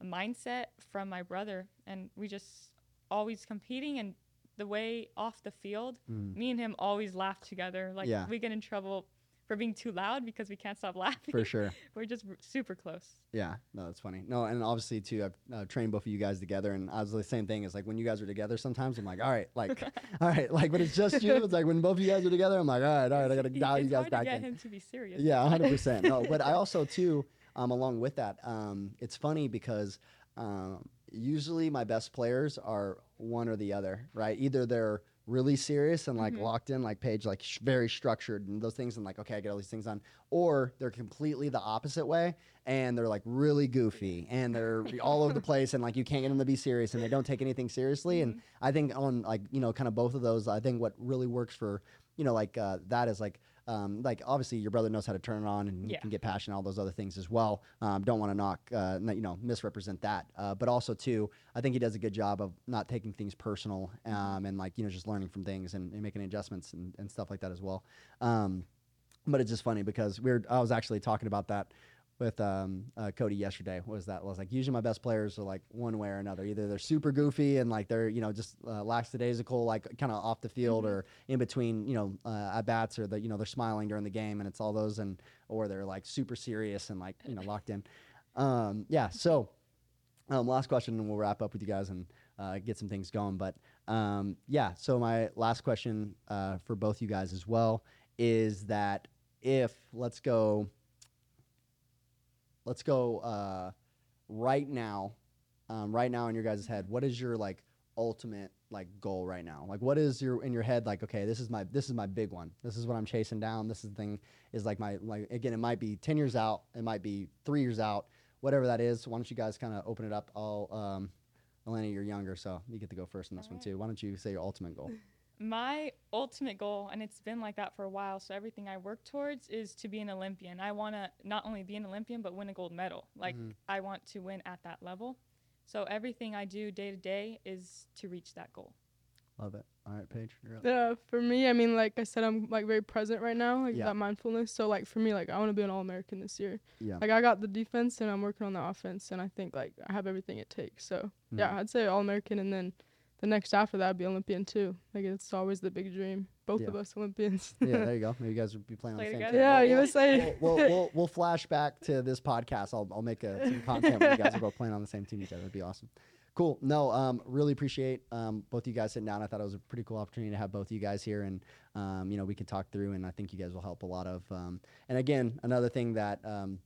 mindset from my brother and we just always competing and the way off the field me and him always laugh together like Yeah. we get in trouble for being too loud because we can't stop laughing for sure. we're just r- super close Yeah, no, that's funny. No, and obviously too, I've uh, trained both of you guys together, and I was the same thing. Is like when you guys are together, sometimes I'm like, all right, like, all right, like when it's just you, it's like when both of you guys are together, I'm like, all right, all right, I gotta dial you guys back to get in. him to be serious Yeah, hundred percent. No, but I also too, um, along with that, um, it's funny because um, usually my best players are one or the other, right? Either they're really serious and like Mm-hmm. locked in, like Paige, like sh- very structured and those things, and like okay, I get all these things on, or they're completely the opposite way and they're like really goofy and they're all over the place and like you can't get them to be serious and they don't take anything seriously. And Mm-hmm. I think on like you know kind of both of those, I think what really works for you know like uh, that is like um, like obviously your brother knows how to turn it on and Yeah. can get passionate all those other things as well. Um, don't want to knock uh, you know misrepresent that. Uh, but also too i think he does a good job of not taking things personal um, and like you know just learning from things and, and making adjustments and, and stuff like that as well. Um, but it's just funny because we're i was actually talking about that with um, uh, Cody yesterday was that was like usually my best players are like one way or another. Either they're super goofy and like they're you know just uh, lackadaisical, like kind of off the field or in between you know uh, at bats or the you know they're smiling during the game and it's all those and or they're like super serious and like you know locked in. Um, yeah, so um, last question and we'll wrap up with you guys and uh, get some things going. But um, yeah, so my last question uh, for both you guys as well is that if let's go let's go uh, right now um, right now in your guys' head what is your like ultimate like goal right now? Like what is your in your head like okay this is my this is my big one. This is what i'm chasing down. This is the thing is like my like again it might be 10 years out. It might be three years out. Whatever that is why don't you guys kind of open it up? I'll um Aleena, you're younger, so you get to go first in this one too. Why don't you say your ultimate goal? My ultimate goal, and it's been like that for a while, so everything I work towards is to be an Olympian. I want to not only be an Olympian, but win a gold medal. Like, Mhm. I want to win at that level. So, everything I do day to day is to reach that goal. Love it. All right, Paige. You're up. Yeah, for me, I mean, like I said, I'm like very present right now, like Yeah. that mindfulness. So like for me, like I want to be an All American this year. Yeah. Like I got the defense and I'm working on the offense, and I think like I have everything it takes. So yeah, Mhm. I'd say All American, and then the next after that would be Olympian too. Like it's always the big dream. Both Yeah. of us Olympians. yeah, there you go. Maybe you guys would be playing on the same team. yeah, We'll- USA. we'll, we'll, we'll, we'll flash back to this podcast. I'll, I'll make a, some content where you guys are both playing on the same team together. That'd be awesome. Cool. No, um, really appreciate um, both you guys sitting down. I thought it was a pretty cool opportunity to have both of you guys here, and um, you know we can talk through, and I think you guys will help a lot of. Um, and again, another thing that um,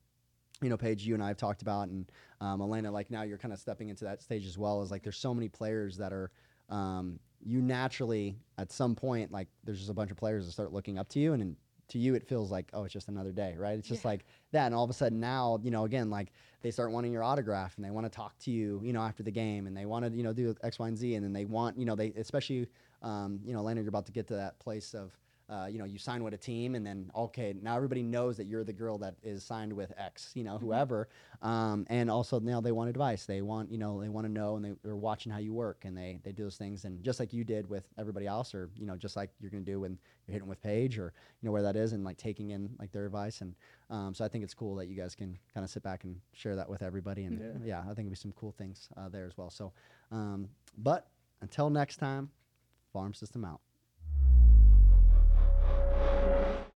you know, Paige, you and I have talked about, and um, Aleena, like now you're kind of stepping into that stage as well. Is like there's so many players that are um, you naturally at some point like there's just a bunch of players that start looking up to you, and, and to you it feels like oh it's just another day, right? It's just Yeah. like that, and all of a sudden now you know again like they start wanting your autograph and they want to talk to you, you know, after the game, and they want to you know do X, Y, and Z, and then they want you know they especially um, you know Aleena, you're about to get to that place of uh, you know, you sign with a team, and then okay, now everybody knows that you're the girl that is signed with X, you know, whoever. Um, and also now they want advice. They want, you know, they want to know, and they, they're watching how you work, and they they do those things, and just like you did with everybody else, or you know, just like you're gonna do when you're hitting with Paige, or you know where that is, and like taking in like their advice, and um, so I think it's cool that you guys can kind of sit back and share that with everybody, and Yeah. yeah, I think it'll be some cool things uh, there as well. So, um, but until next time, farm system out.